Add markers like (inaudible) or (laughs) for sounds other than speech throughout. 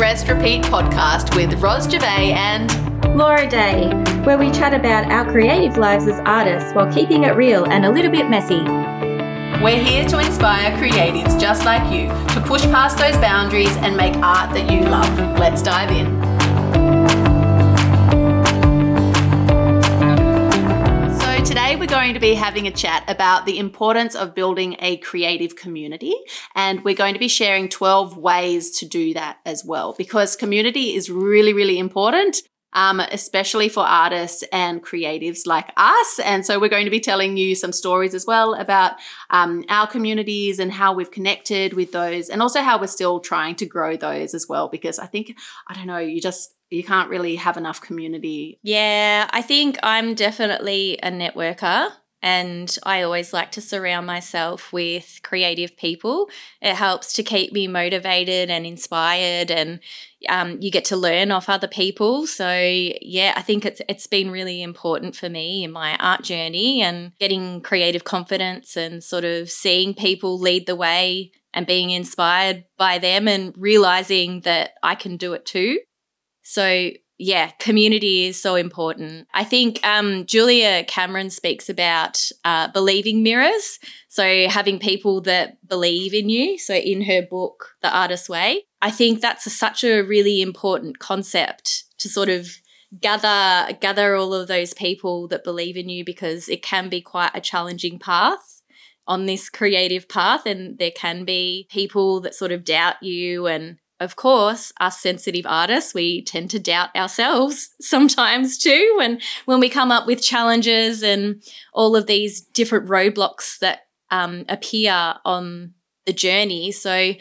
Rest Repeat podcast with Ros Gervais and Laura Day, where we chat about our creative lives as artists while keeping it real and a little bit messy. We're here to inspire creatives just like you to push past those boundaries and make art that you love. Let's dive in. Today we're going to be having a chat about the importance of building a creative community. And we're going to be sharing 12 ways to do that as well, because community is really, really important um, especially for artists and creatives like us. And so we're going to be telling you some stories as well about um, our communities and how we've connected with those, and also how we're still trying to grow those as well. Because I think, I don't know, you just, you can't really have enough community. Yeah, I think I'm definitely a networker. And I always like to surround myself with creative people. It helps to keep me motivated and inspired, and um, you get to learn off other people. So yeah, I think it's it's been really important for me in my art journey and getting creative confidence and sort of seeing people lead the way and being inspired by them and realizing that I can do it too. So yeah, community is so important. I think um, Julia Cameron speaks about uh, believing mirrors. So, having people that believe in you. So, in her book, The Artist's Way, I think that's a, such a really important concept to sort of gather gather all of those people that believe in you because it can be quite a challenging path on this creative path and there can be people that sort of doubt you and of course, us sensitive artists, we tend to doubt ourselves (laughs) sometimes too when when we come up with challenges and all of these different roadblocks that um, appear on the journey. So,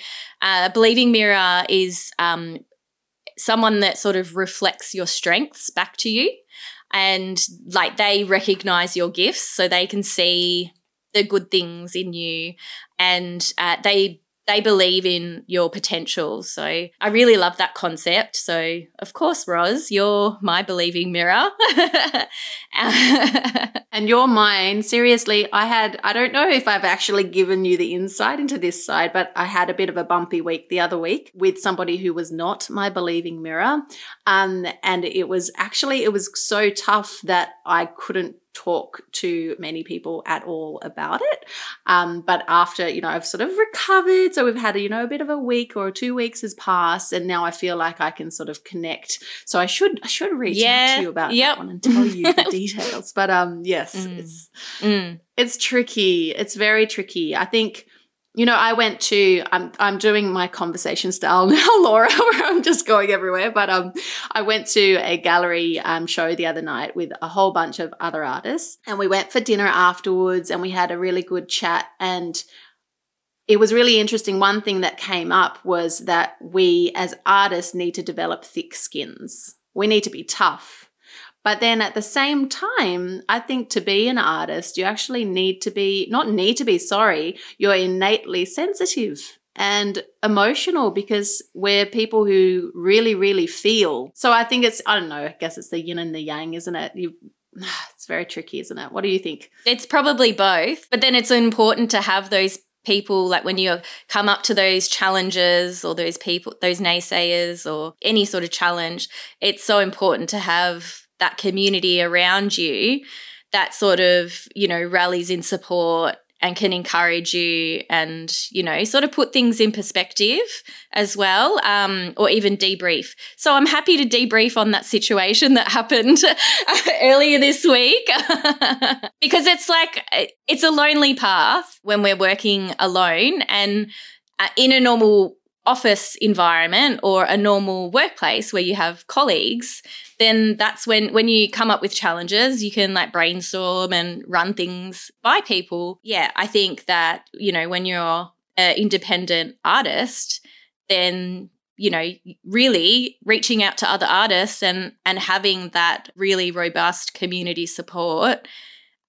uh, believing mirror is um, someone that sort of reflects your strengths back to you, and like they recognize your gifts, so they can see the good things in you, and uh, they they believe in your potential. So I really love that concept. So, of course, Ros, you're my believing mirror. (laughs) and you're mine. Seriously, I had, I don't know if I've actually given you the insight into this side, but I had a bit of a bumpy week the other week with somebody who was not my believing mirror. Um, and it was actually, it was so tough that I couldn't talk to many people at all about it. Um, but after, you know, I've sort of recovered. So we've had, you know, a bit of a week or two weeks has passed. And now I feel like I can sort of connect. So I should, I should reach yeah, out to you about yep. that one and tell you the (laughs) details. But um, yes, mm. it's, mm. it's tricky. It's very tricky. I think, you know, I went to I'm I'm doing my conversation style (laughs) now, Laura, (laughs) where I'm just going everywhere. But um, I went to a gallery um show the other night with a whole bunch of other artists, and we went for dinner afterwards, and we had a really good chat. And it was really interesting. One thing that came up was that we as artists need to develop thick skins. We need to be tough but then at the same time, I think to be an artist, you actually need to be, not need to be, sorry, you're innately sensitive and emotional because we're people who really, really feel. So I think it's, I don't know, I guess it's the yin and the yang, isn't it? You, (sighs) it's very tricky, isn't it? What do you think? It's probably both, but then it's important to have those people like when you come up to those challenges or those people those naysayers or any sort of challenge it's so important to have that community around you that sort of, you know, rallies in support and can encourage you and, you know, sort of put things in perspective as well, um, or even debrief. So I'm happy to debrief on that situation that (laughs) happened earlier this week (laughs) because it's like, it's a lonely path when we're working alone and uh, in a normal office environment or a normal workplace where you have colleagues then that's when when you come up with challenges you can like brainstorm and run things by people. Yeah i think that you know when you're an independent artist then you know really reaching out to other artists and and having that really robust community support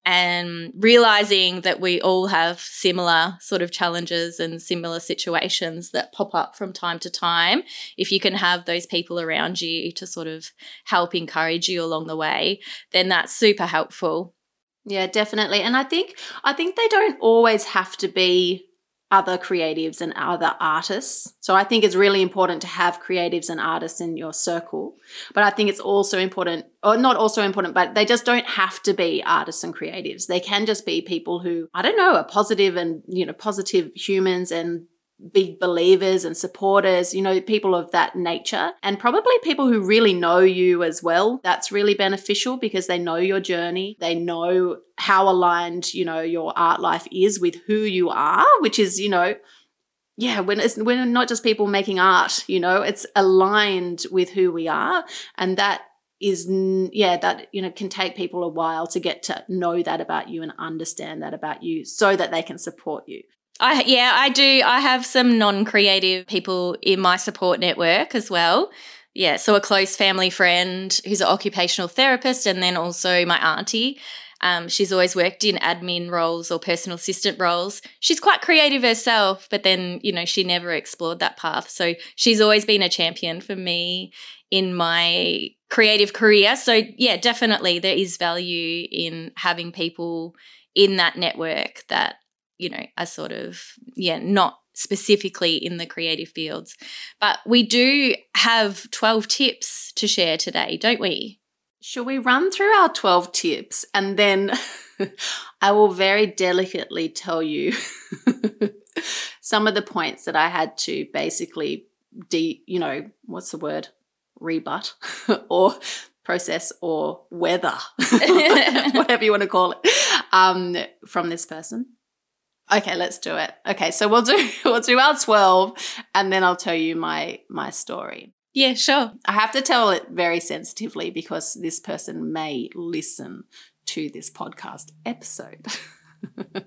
and realizing that we all have similar sort of challenges and similar situations that pop up from time to time. If you can have those people around you to sort of help encourage you along the way, then that's super helpful. Yeah, definitely. And I think I think they don't always have to be other creatives and other artists. So I think it's really important to have creatives and artists in your circle. But I think it's also important, or not also important, but they just don't have to be artists and creatives. They can just be people who, I don't know, are positive and, you know, positive humans and big believers and supporters, you know, people of that nature, and probably people who really know you as well. That's really beneficial because they know your journey. They know how aligned, you know, your art life is with who you are, which is, you know, yeah, when it's we're not just people making art, you know, it's aligned with who we are. And that is yeah that you know can take people a while to get to know that about you and understand that about you so that they can support you I yeah, I do. I have some non-creative people in my support network as well. Yeah, so a close family friend who's an occupational therapist, and then also my auntie. Um, she's always worked in admin roles or personal assistant roles. She's quite creative herself, but then, you know, she never explored that path. So she's always been a champion for me in my creative career. So, yeah, definitely there is value in having people in that network that you know, are sort of, yeah, not specifically in the creative fields. But we do have 12 tips to share today, don't we? Shall we run through our 12 tips and then (laughs) I will very delicately tell you (laughs) some of the points that I had to basically de, you know, what's the word? Rebut (laughs) or process or weather, whatever you want to call it, um, from this person. Okay, let's do it. Okay, so we'll do (laughs) we'll do our 12 and then I'll tell you my my story. Yeah, sure. I have to tell it very sensitively because this person may listen to this podcast episode. (laughs)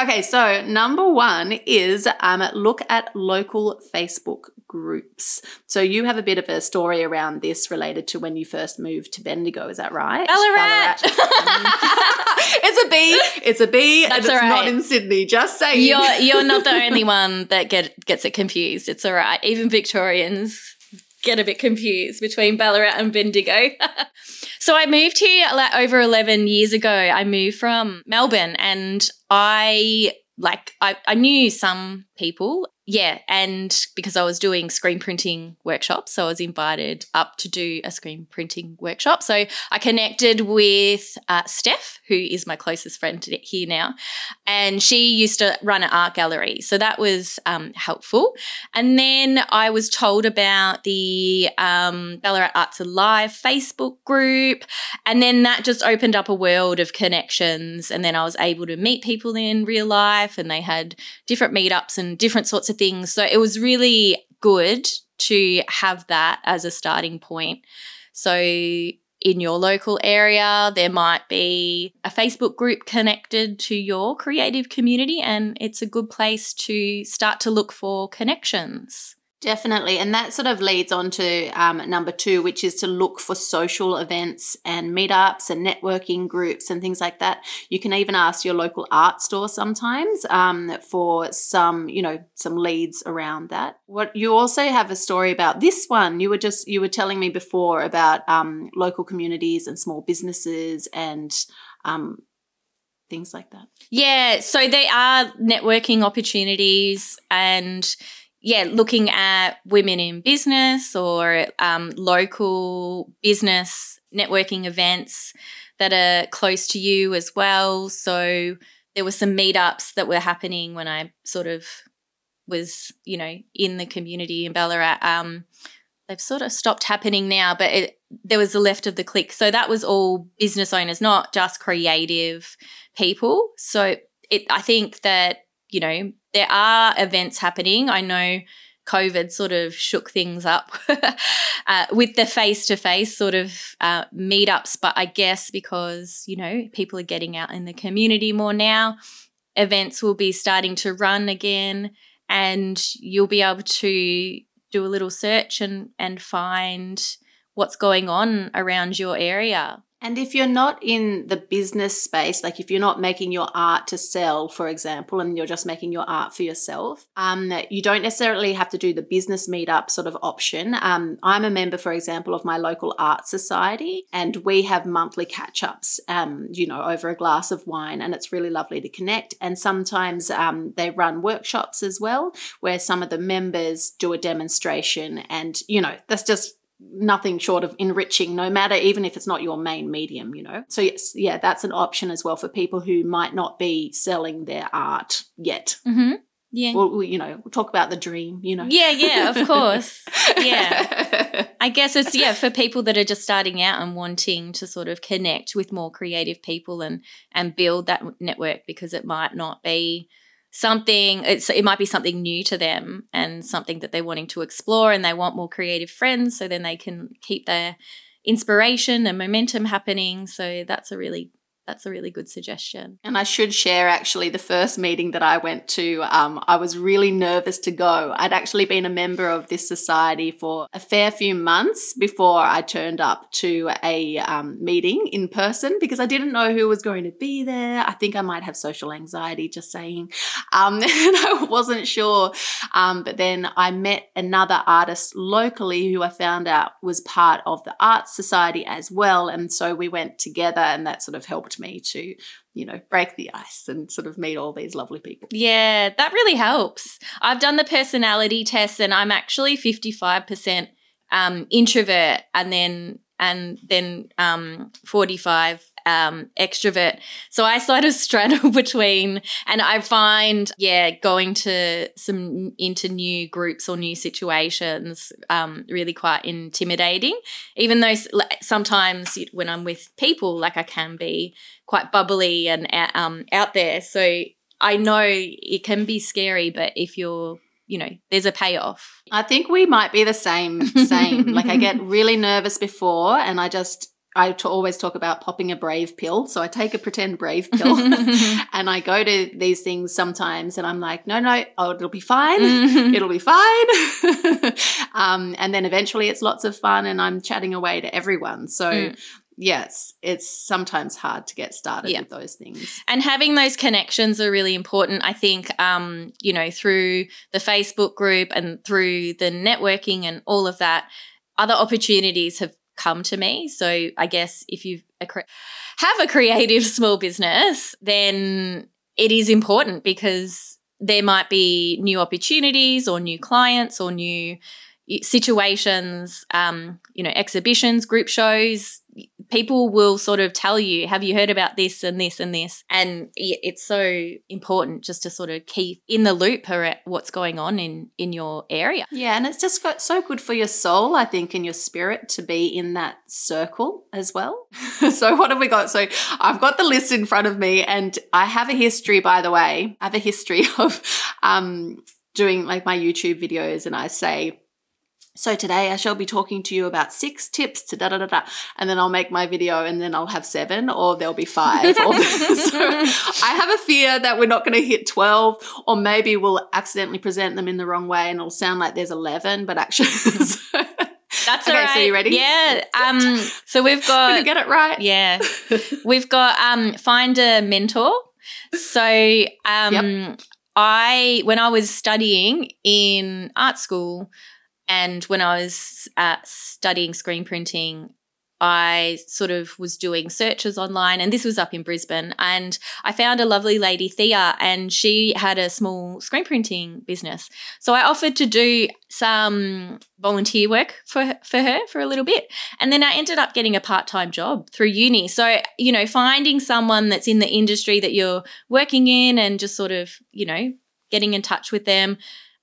okay, so number one is um, look at local Facebook groups. So you have a bit of a story around this related to when you first moved to Bendigo, is that right? Ballarat. Ballarat. (laughs) it's a B. It's a B, That's and it's right. not in Sydney. Just saying. You're you're not the only (laughs) one that get gets it confused. It's all right. Even Victorians get a bit confused between Ballarat and Bendigo. (laughs) so I moved here like over 11 years ago. I moved from Melbourne and I like I, I knew some people yeah, and because I was doing screen printing workshops, so I was invited up to do a screen printing workshop. So I connected with uh, Steph, who is my closest friend here now, and she used to run an art gallery, so that was um, helpful. And then I was told about the um, Ballarat Arts Alive Facebook group, and then that just opened up a world of connections. And then I was able to meet people in real life, and they had different meetups and different sorts of things. So it was really good to have that as a starting point. So in your local area, there might be a Facebook group connected to your creative community, and it's a good place to start to look for connections. Definitely. And that sort of leads on to um, number two, which is to look for social events and meetups and networking groups and things like that. You can even ask your local art store sometimes um, for some, you know, some leads around that. What you also have a story about this one. You were just, you were telling me before about um, local communities and small businesses and um, things like that. Yeah. So they are networking opportunities and yeah, looking at women in business or um, local business networking events that are close to you as well. So there were some meetups that were happening when I sort of was, you know, in the community in Ballarat. Um, they've sort of stopped happening now, but it, there was the left of the click. So that was all business owners, not just creative people. So it, I think that you know, there are events happening. I know COVID sort of shook things up (laughs) uh, with the face to face sort of uh, meetups, but I guess because, you know, people are getting out in the community more now, events will be starting to run again and you'll be able to do a little search and, and find what's going on around your area. And if you're not in the business space, like if you're not making your art to sell, for example, and you're just making your art for yourself, um, you don't necessarily have to do the business meetup sort of option. Um, I'm a member, for example, of my local art society, and we have monthly catch ups, um, you know, over a glass of wine, and it's really lovely to connect. And sometimes um, they run workshops as well, where some of the members do a demonstration, and, you know, that's just nothing short of enriching no matter even if it's not your main medium you know? So yes yeah that's an option as well for people who might not be selling their art yet. Mm-hmm. yeah. Well you know we'll talk about the dream you know? Yeah yeah of (laughs) course. Yeah. (laughs) I guess it's yeah for people that are just starting out and wanting to sort of connect with more creative people and and build that network because it might not be something it's it might be something new to them and something that they're wanting to explore and they want more creative friends so then they can keep their inspiration and momentum happening. So that's a really that's a really good suggestion. And I should share actually the first meeting that I went to, um, I was really nervous to go. I'd actually been a member of this society for a fair few months before I turned up to a um, meeting in person because I didn't know who was going to be there. I think I might have social anxiety, just saying. Um, (laughs) and I wasn't sure. Um, but then I met another artist locally who I found out was part of the Arts Society as well. And so we went together and that sort of helped me to, you know, break the ice and sort of meet all these lovely people. Yeah, that really helps. I've done the personality test and I'm actually 55% um, introvert and then and then um, 45 um, extrovert. So I sort of straddle between, and I find, yeah, going to some into new groups or new situations um, really quite intimidating. Even though sometimes when I'm with people, like I can be quite bubbly and um, out there. So I know it can be scary, but if you're you know there's a payoff i think we might be the same same like i get (laughs) really nervous before and i just I t- always talk about popping a brave pill. So I take a pretend brave (laughs) pill (laughs) and I go to these things sometimes and I'm like, no, no, oh, it'll be fine. (laughs) it'll be fine. um, and then eventually it's lots of fun and I'm chatting away to everyone. So mm yes, it's sometimes hard to get started yeah. with those things. And having those connections are really important. I think, um, you know, through the Facebook group and through the networking and all of that, other opportunities have come to me. So I guess if you have a creative (laughs) small business, then it is important because there might be new opportunities or new clients or new situations, um, you know, exhibitions, group shows, people will sort of tell you, have you heard about this and this and this? And it's so important just to sort of keep in the loop at what's going on in, in your area. Yeah. And it's just got so good for your soul, I think, and your spirit to be in that circle as well. (laughs) so what have we got? So I've got the list in front of me and I have a history, by the way. I have a history (laughs) of um, doing like my YouTube videos and I say, so today I shall be talking to you about six tips to da da da da, and then I'll make my video, and then I'll have seven, or there'll be five. (laughs) (laughs) so I have a fear that we're not going to hit twelve, or maybe we'll accidentally present them in the wrong way, and it'll sound like there's eleven, but actually. (laughs) That's okay, right. So you ready? Yeah. Um. So we've got. Get it right. Yeah. we've got um. Find a mentor. So um. Yep. I when I was studying in art school. And when I was uh, studying screen printing, I sort of was doing searches online, and this was up in Brisbane. And I found a lovely lady, Thea, and she had a small screen printing business. So I offered to do some volunteer work for for her for a little bit, and then I ended up getting a part time job through uni. So you know, finding someone that's in the industry that you're working in, and just sort of you know getting in touch with them,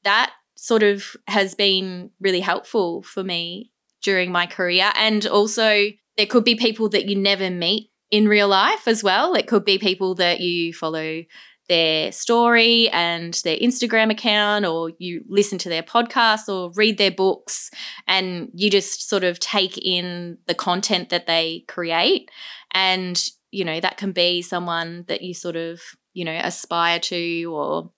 that sort of has been really helpful for me during my career. And also, there could be people that you never meet in real life as well. It could be people that you follow their story and their Instagram account, or you listen to their podcast or read their books, and you just sort of take in the content that they create. And, you know, that can be someone that you sort of, you know, aspire to or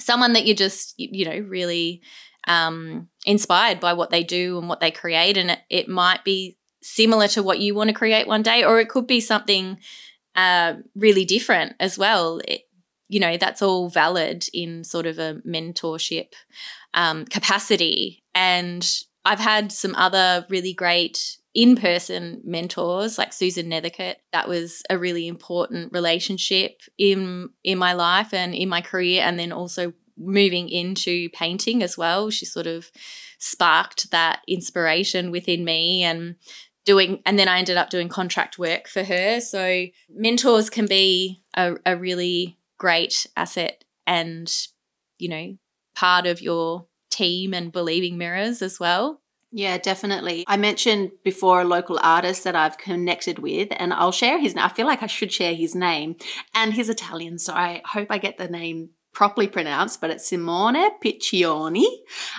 someone that you're just you know really um, inspired by what they do and what they create and it, it might be similar to what you want to create one day, or it could be something uh, really different as well. It, you know, that's all valid in sort of a mentorship um, capacity. And I've had some other really great in person mentors like Susan Nethercote. That was a really important relationship in in my life and in my career, and then also moving into painting as well. She sort of sparked that inspiration within me and doing and then I ended up doing contract work for her. So mentors can be a, a really great asset and, you know, part of your team and believing mirrors as well. Yeah, definitely. I mentioned before a local artist that I've connected with, and I'll share his. I feel like I should share his name, and he's Italian, so I hope I get the name properly pronounced, but it's Simone Piccioni.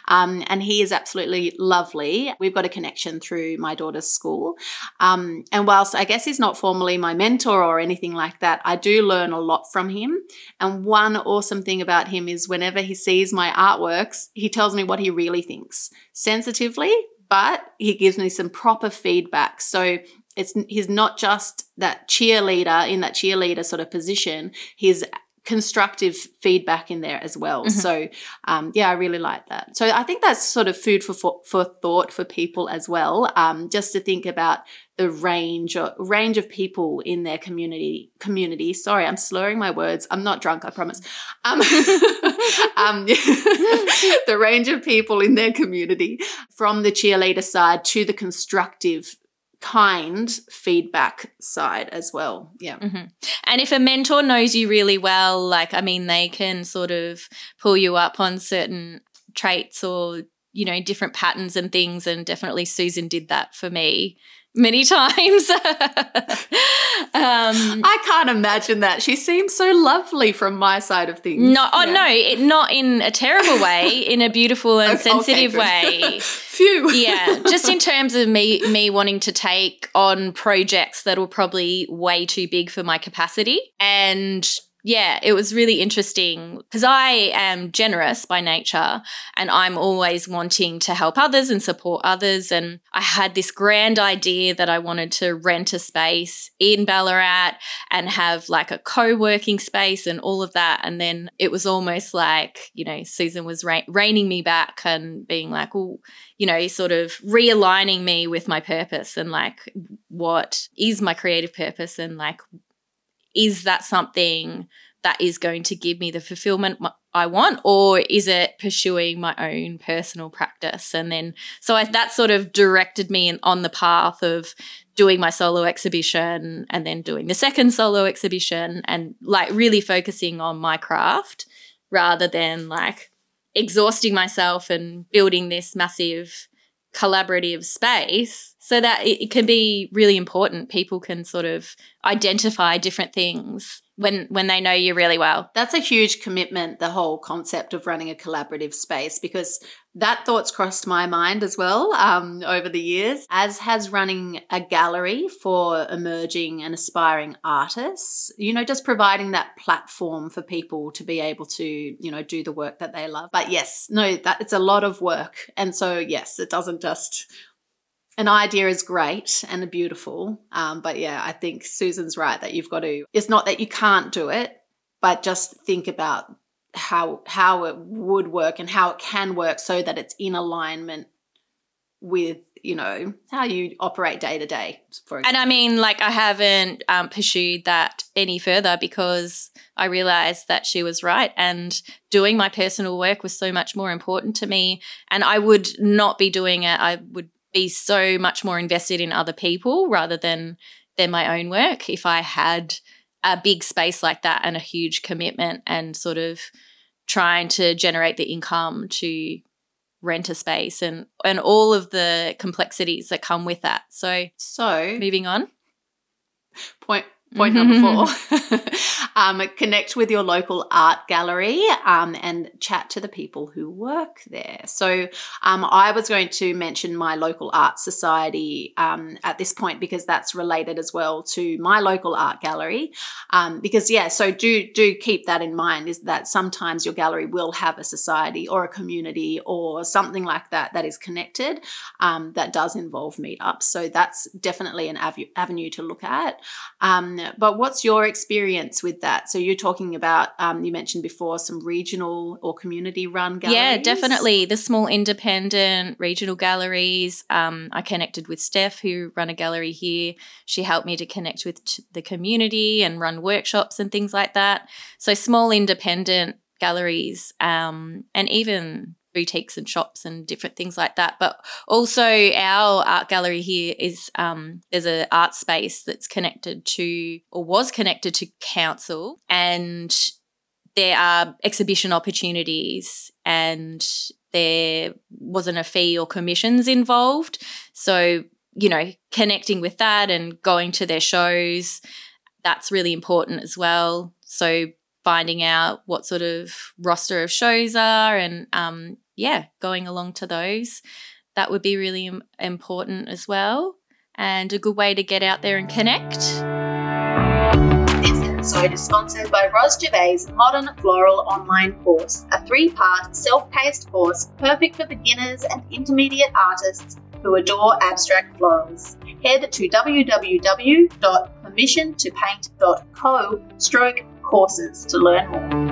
Um, and he is absolutely lovely. We've got a connection through my daughter's school. Um, and whilst I guess he's not formally my mentor or anything like that, I do learn a lot from him. And one awesome thing about him is whenever he sees my artworks, he tells me what he really thinks sensitively, but he gives me some proper feedback. So it's he's not just that cheerleader in that cheerleader sort of position. He's constructive feedback in there as well. Mm-hmm. So, um, yeah, I really like that. So, I think that's sort of food for for, for thought for people as well. Um, just to think about the range or range of people in their community. Community. Sorry, I'm slurring my words. I'm not drunk. I promise. Um, (laughs) um, (laughs) the range of people in their community, from the cheerleader side to the constructive kind feedback side as well. Yeah. Mm-hmm. And if a mentor knows you really well, like, I mean, they can sort of pull you up on certain traits or, you know, different patterns and things. And definitely Susan did that for me many times. (laughs) um, I can't imagine that. She seems so lovely from my side of things. No, oh yeah. no, it, not in a terrible way, in a beautiful and (laughs) okay, sensitive okay, way. (laughs) Phew. yeah, just in terms of me me wanting to take on projects that were probably way too big for my capacity and yeah, it was really interesting because I am generous by nature and I'm always wanting to help others and support others. And I had this grand idea that I wanted to rent a space in Ballarat and have like a co working space and all of that. And then it was almost like, you know, Susan was reining me back and being like, well, you know, sort of realigning me with my purpose and like what is my creative purpose and like is that something that is going to give me the fulfillment I want, or is it pursuing my own personal practice? And then, so I, that sort of directed me in, on the path of doing my solo exhibition and then doing the second solo exhibition and like really focusing on my craft rather than like exhausting myself and building this massive collaborative space so that it, it, can be really important. People can sort of identify different things when when they know you really well. That's a huge commitment the whole concept of running a collaborative space because that thought's crossed my mind as well um, over the years as has running a gallery for emerging and aspiring artists. You know just providing that platform for people to be able to you know do the work that they love. But yes no that it's a lot of work. And so yes it doesn't just an idea is great and beautiful. Um, but yeah, I think Susan's right that you've got to, it's not that you can't do it, but just think about how how it would work and how it can work so that it's in alignment with you know how you operate day to day and i mean like i haven't um, pursued that any further because i realized that she was right and doing my personal work was so much more important to me and i would not be doing it i would be so much more invested in other people rather than than my own work if I had a big space like that and a huge commitment and sort of trying to generate the income to rent a space and and all of the complexities that come with that. So so moving on. Point Point number four (laughs) um, connect with your local art gallery um, and chat to the people who work there. So, um, I was going to mention my local art society um, at this point because that's related as well to my local art gallery. Um, because, yeah, so do, do keep that in mind is that sometimes your gallery will have a society or a community or something like that that is connected um, that does involve meetups. So, that's definitely an av- avenue to look at. But what's your experience with that? So you're talking about, um, you mentioned before, some regional or community run galleries. Yeah, definitely. The small independent regional galleries. Um, I connected with Steph, who run a gallery here. She helped me to connect with t- the community and run workshops and things like that. So small independent galleries um, and even boutiques and shops and different things like that. But also, our art gallery here is um, there's an art space that's connected to or was connected to council, and there are exhibition opportunities and there wasn't a fee or commissions involved. So, you know, connecting with that and going to their shows, that's really important as well. So, finding out what sort of roster of shows are and um, yeah, going along to those. That would be really important as well and a good way to get out there and connect. This episode is sponsored by Ros Gervais' Modern Floral Online Course, a three part self paced course perfect for beginners and intermediate artists who adore abstract florals. Head to www.permissiontopaint.co stroke courses to learn more.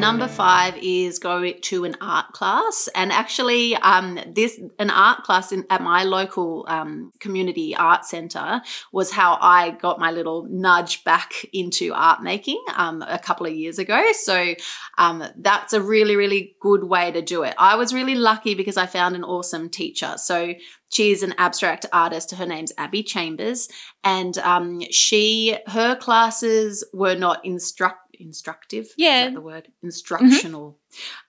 Number five is go to an art class. And actually, um, this an art class in, at my local um, community art center was how I got my little nudge back into art making um, a couple of years ago. So um, that's a really, really good way to do it. I was really lucky because I found an awesome teacher. So she is an abstract artist. Her name's Abby Chambers, and um, she her classes were not instruct instructive. Yeah, the word instructional. Mm-hmm. (laughs)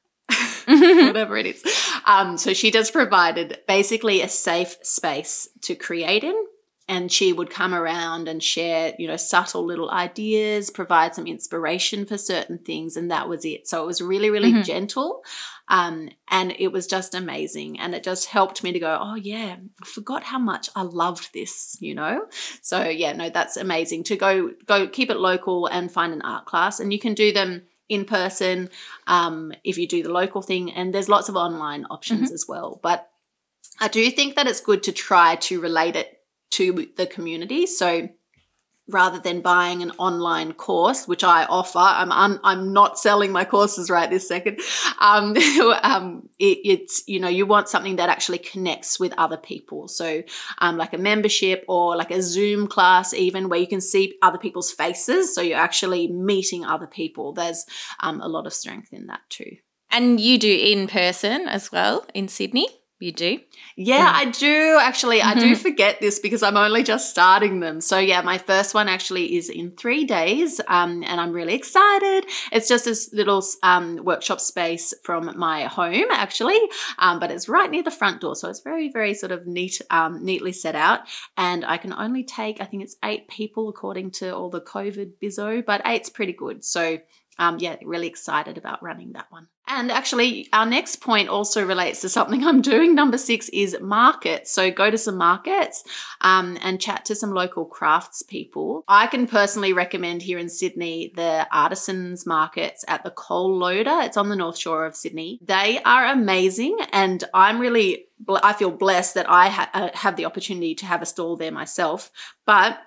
(laughs) whatever it is. Um, so she just provided basically a safe space to create in and she would come around and share you know subtle little ideas provide some inspiration for certain things and that was it. So it was really really mm-hmm. gentle um, and it was just amazing. And it just helped me to go oh yeah i forgot how much i loved this you know? So yeah no that's amazing to go go keep it local and find an art class. And you can do them in person um, if you do the local thing. And there's lots of online options mm-hmm. as well. But I do think that it's good to try to relate it to the community. So rather than buying an online course, which I offer, I'm un, I'm not selling my courses right this second. Um, (laughs) um, it, it's you know you want something that actually connects with other people. So um, like a membership or like a Zoom class, even where you can see other people's faces. So you're actually meeting other people. There's um, a lot of strength in that too. And you do in person as well in Sydney. You do? Yeah, yeah, I do actually. I do mm-hmm. forget this because I'm only just starting them. So, yeah, my first one actually is in three days, um, and I'm really excited. It's just this little um, workshop space from my home, actually, um, but it's right near the front door. So, it's very, very sort of neat, um, neatly set out. And I can only take, I think it's eight people according to all the COVID bizzo, but eight's pretty good. So, um, yeah, really excited about running that one. And actually, our next point also relates to something (laughs) I'm doing. Number six is markets. So go to some markets um, and chat to some local crafts people. I can personally recommend here in Sydney the artisans markets at the Coal Loader. It's on the north shore of Sydney. They are amazing, and I'm really I feel blessed that I ha- uh, have the opportunity to have a stall there myself. But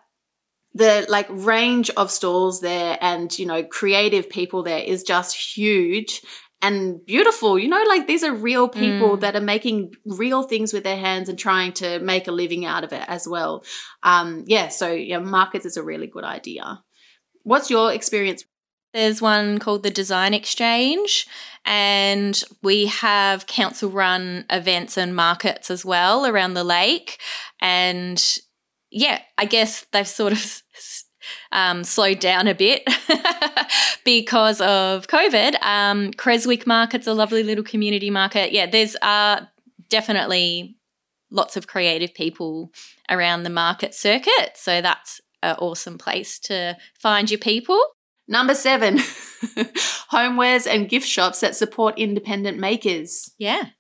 the like range of stalls there and you know creative people there is just huge and beautiful you know like these are real people mm. that are making real things with their hands and trying to make a living out of it as well um yeah so yeah markets is a really good idea what's your experience there's one called the Design Exchange, and we have council run events and markets as well around the lake. And yeah, I guess they've sort of um, slowed down a bit (laughs) because of COVID. Um, Creswick Market's a lovely little community market. Yeah, there's uh, definitely lots of creative people around the market circuit. So that's an awesome place to find your people. Number seven, (laughs) homewares and gift shops that support independent makers. Yeah.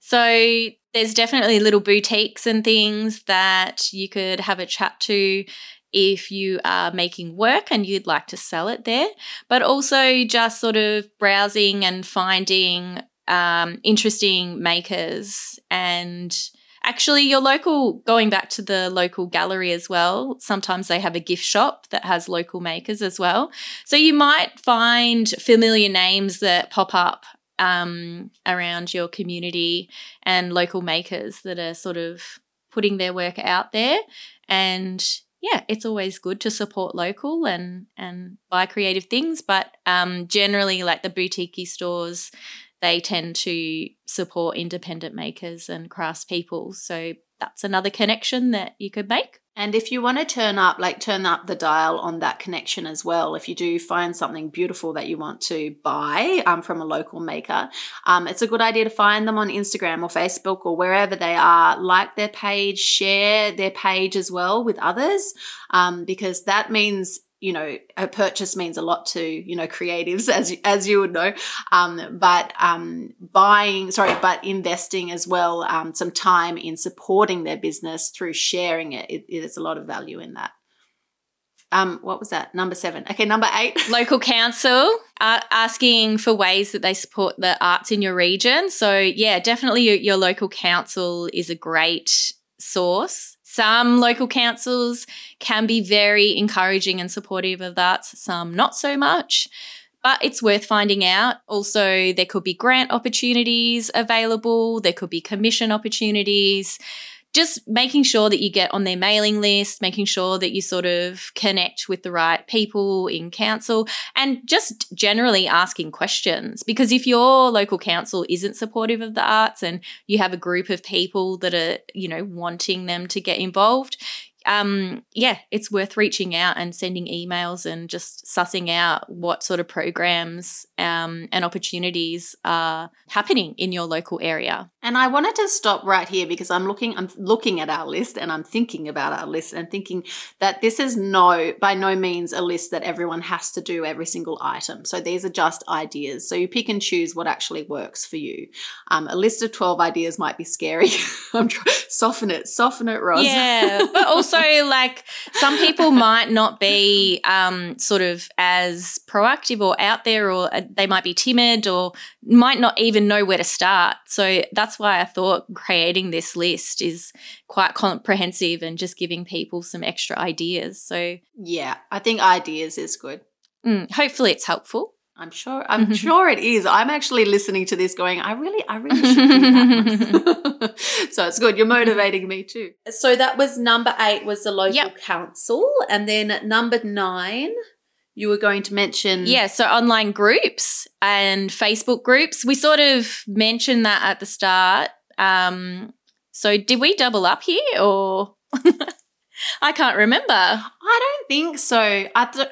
So there's definitely little boutiques and things that you could have a chat to if you are making work and you'd like to sell it there, but also just sort of browsing and finding um, interesting makers and actually your local going back to the local gallery as well sometimes they have a gift shop that has local makers as well. So you might find familiar names that pop up um, around your community and local makers that are sort of putting their work out there and yeah, it's always good to support local and and buy creative things, but um, generally, like the boutique stores, they tend to support independent makers and craftspeople. So that's another connection that you could make. And if you want to turn up, like turn up the dial on that connection as well, if you do find something beautiful that you want to buy um, from a local maker, um, it's a good idea to find them on Instagram or Facebook or wherever they are. Like their page, share their page as well with others, um, because that means you know a purchase means a lot to you know creatives as as you would know um, but um, buying sorry but investing as well um, some time in supporting their business through sharing it, it there's a lot of value in that um, what was that? Number seven. Okay, number eight. (laughs) Local council uh, asking for ways that they support the arts in your region. So yeah, definitely your, your local council is a great source some local councils can be very encouraging and supportive of that, some not so much. But it's worth finding out. Also, there could be grant opportunities available, there could be commission opportunities just making sure that you get on their mailing list, making sure that you sort of connect with the right people in council, and just generally asking questions. Because if your local council isn't supportive of the arts and you have a group of people that are, you know, wanting them to get involved, um, yeah, it's worth reaching out and sending emails and just sussing out what sort of programs um, and opportunities are happening in your local area. And I wanted to stop right here because I'm looking, I'm looking at our list and I'm thinking about our list and thinking that this is no, by no means a list that everyone has to do every single item. So these are just ideas. So you pick and choose what actually works for you. Um, a list of 12 ideas might be scary. (laughs) I'm trying soften it, soften it, Ros. Yeah, but (laughs) also like some people might not be um, sort of as proactive or out there, or uh, they might be timid or might not even know where to start. So that's why I thought creating this list is quite comprehensive and just giving people some extra ideas. So yeah, I think ideas is good. Mm, hopefully, it's helpful. I'm sure. I'm mm-hmm. sure it is. I'm actually listening to this, going, I really, I really should do that. (laughs) so it's good. You're motivating me too. So that was number eight. Was the local yep. council, and then number nine. You were going to mention. Yeah, so online groups and Facebook groups. We sort of mentioned that at the start. Um, so did we double up here or (laughs) I can't remember. I don't think so. I th-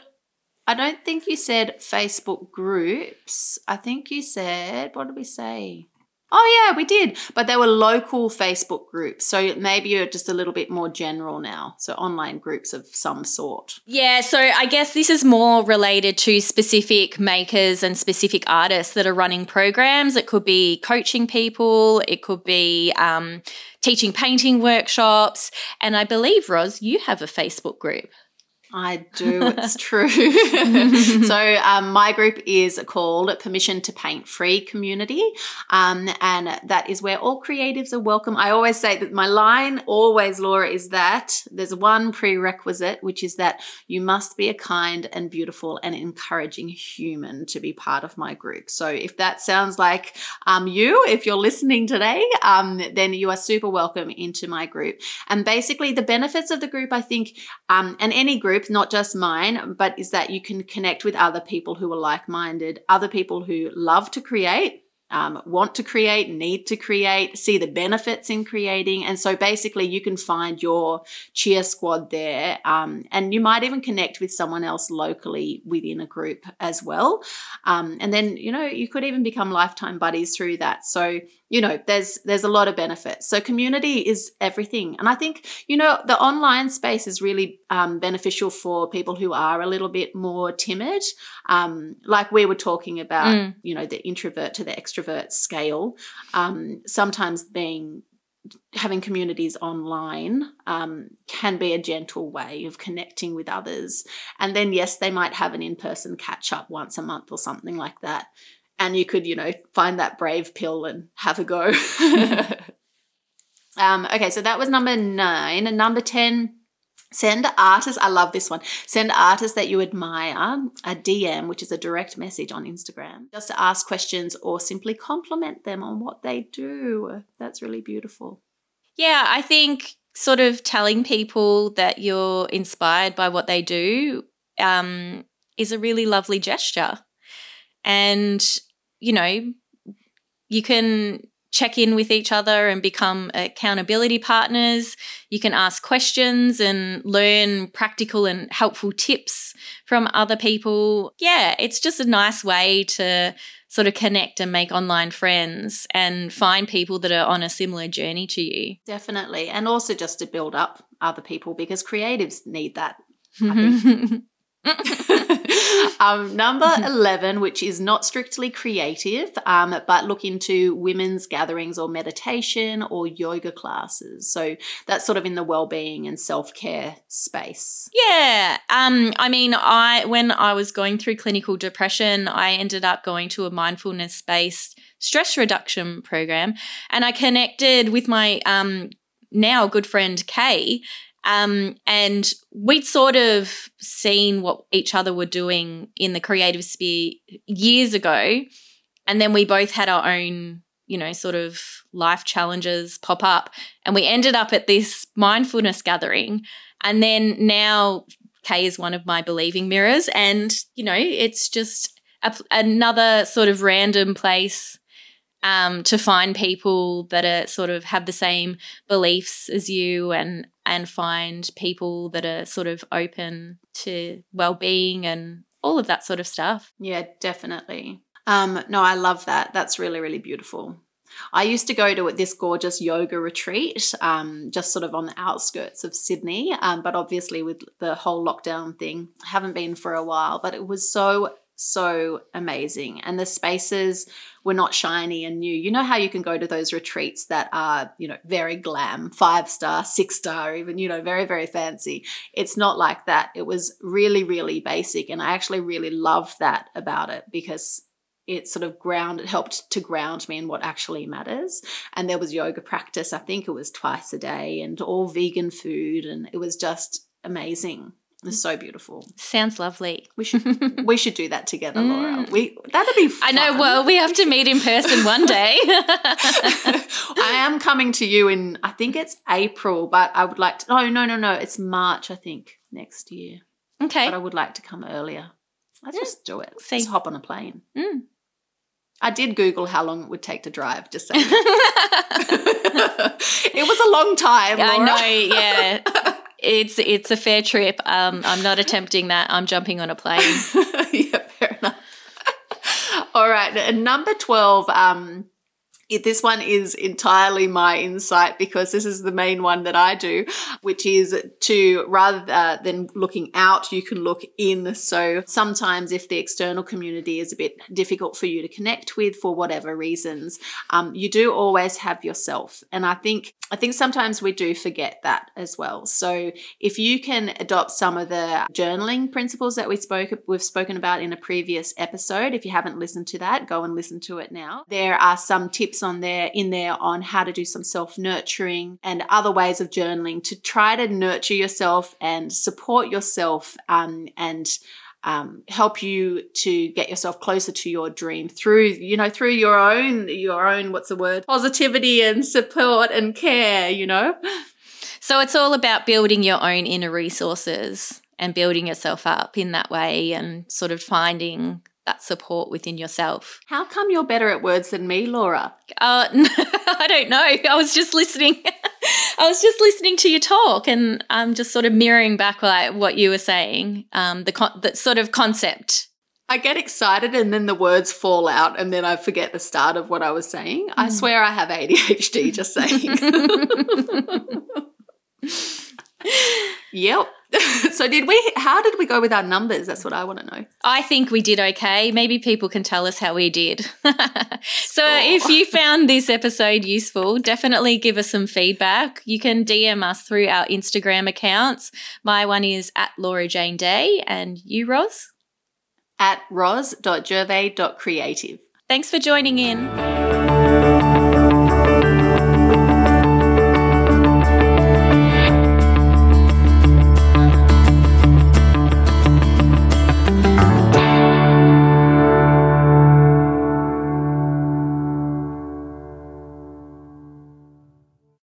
I don't think you said Facebook groups. I think you said, what did we say? Oh, yeah, we did. But they were local Facebook groups. So maybe you're just a little bit more general now. So online groups of some sort. Yeah. So I guess this is more related to specific makers and specific artists that are running programs. It could be coaching people, it could be um, teaching painting workshops. And I believe, Ros, you have a Facebook group. I do. It's (laughs) true. (laughs) so um, my group is called Permission to Paint Free Community, um, and that is where all creatives are welcome. I always say that my line, always, Laura, is that there's one prerequisite, which is that you must be a kind and beautiful and encouraging human to be part of my group. So if that sounds like um, you, if you're listening today, um, then you are super welcome into my group. And basically, the benefits of the group, I think, um, and any group not just mine, but is that you can connect with other people who are like minded, other people who love to create. Um, want to create, need to create, see the benefits in creating. And so basically, you can find your cheer squad there. Um, and you might even connect with someone else locally within a group as well. Um, and then, you know, you could even become lifetime buddies through that. So you know there's there's a lot of benefits. So community is everything. And i think you know the online space is really um, beneficial for people who are a little bit more timid. Um, like we were talking about mm. you know the introvert to the extrovert scale um, sometimes being having communities online um, can be a gentle way of connecting with others. And then yes they might have an in-person catch up once a month or something like that and you could, you know, find that brave pill and have a go. (laughs) um, okay, so that was number nine. And number 10, send artists, I love this one, send artists that you admire a DM, which is a direct message on Instagram, just to ask questions or simply compliment them on what they do. That's really beautiful. Yeah, I think sort of telling people that you're inspired by what they do um, is a really lovely gesture. And you know, you can check in with each other and become accountability partners. You can ask questions and learn practical and helpful tips from other people. Yeah, it's just a nice way to sort of connect and make online friends and find people that are on a similar journey to you. Definitely. And also just to build up other people because creatives need that. (laughs) um, number (laughs) 11, which is not strictly creative, um, but look into women's gatherings or meditation or yoga classes. So that's sort of in the well-being and self-care space. Yeah. Um, I mean, I when I was going through clinical depression, I ended up going to a mindfulness-based stress reduction program and I connected with my um, now good friend Kay um, and we'd sort of seen what each other were doing in the creative sphere years ago. And then we both had our own, you know, sort of life challenges pop up. And we ended up at this mindfulness gathering. And then now Kay is one of my believing mirrors. And, you know, it's just a, another sort of random place um, to find people that are sort of have the same beliefs as you and and find people that are sort of open to well-being and all of that sort of stuff. Yeah, definitely. Um, no, I love that. That's really, really beautiful. I used to go to this gorgeous yoga retreat, um, just sort of on the outskirts of Sydney. Um, but obviously, with the whole lockdown thing, I haven't been for a while. But it was so so amazing. And the spaces were not shiny and new. You know how you can go to those retreats that are, you know, very glam, five star, six star, even, you know, very, very fancy. It's not like that. It was really, really basic. And I actually really loved that about it because it sort of ground it helped to ground me in what actually matters and there was yoga practice i think it was twice a day and all vegan food and it was just amazing it's so beautiful. Sounds lovely. We should we should do that together, Laura. Mm. We that'd be fun. I know. Well, we have to meet in person one day. (laughs) I am coming to you in I think it's April, but I would like to. Oh no, no, no! It's March. I think next year. Okay. But I would like to come earlier. Let's just do it. Let's hop on a plane. Mm. I did Google how long it would take to drive. Just (laughs) saying. (laughs) it was a long time. Laura. I know. Yeah it's it's a fair trip. Um, I'm not attempting that. I'm jumping on a plane. (laughs) yeah, fair enough. All right, number twelve. Um, this one is entirely my insight because this is the main one that I do, which is to rather uh, than looking out, you can look in. So sometimes, if the external community is a bit difficult for you to connect with for whatever reasons, um, you do always have yourself. And I think I think sometimes we do forget that as well. So if you can adopt some of the journaling principles that we spoke we've spoken about in a previous episode, if you haven't listened to that, go and listen to it now. There are some tips on there in there on how to do some self-nurturing and other ways of journaling to try to nurture yourself and support yourself um, and um, help you to get yourself closer to your dream through you know through your own your own what's the word positivity and support and care you know so it's all about building your own inner resources and building yourself up in that way and sort of finding that support within yourself. How come you're better at words than me, Laura? Uh, (laughs) I don't know. I was just listening. (laughs) I was just listening to your talk, and I'm just sort of mirroring back what you were saying. Um, the con- the sort of concept I get excited and then the words fall out and then I forget the start of what I was saying. I Mm. swear I have ADHD, just saying. (laughs) (laughs) yep. (laughs) so did we how did we go with our numbers? That's what I want to know. I think we did okay. Maybe people can tell us how we did. (laughs) so, Sure. if you found this episode useful, definitely give us some feedback. You can DM us through our Instagram accounts. My one is at Laura Jane Day, and you, Ros. At ros.gervais.creative. Thanks for joining in.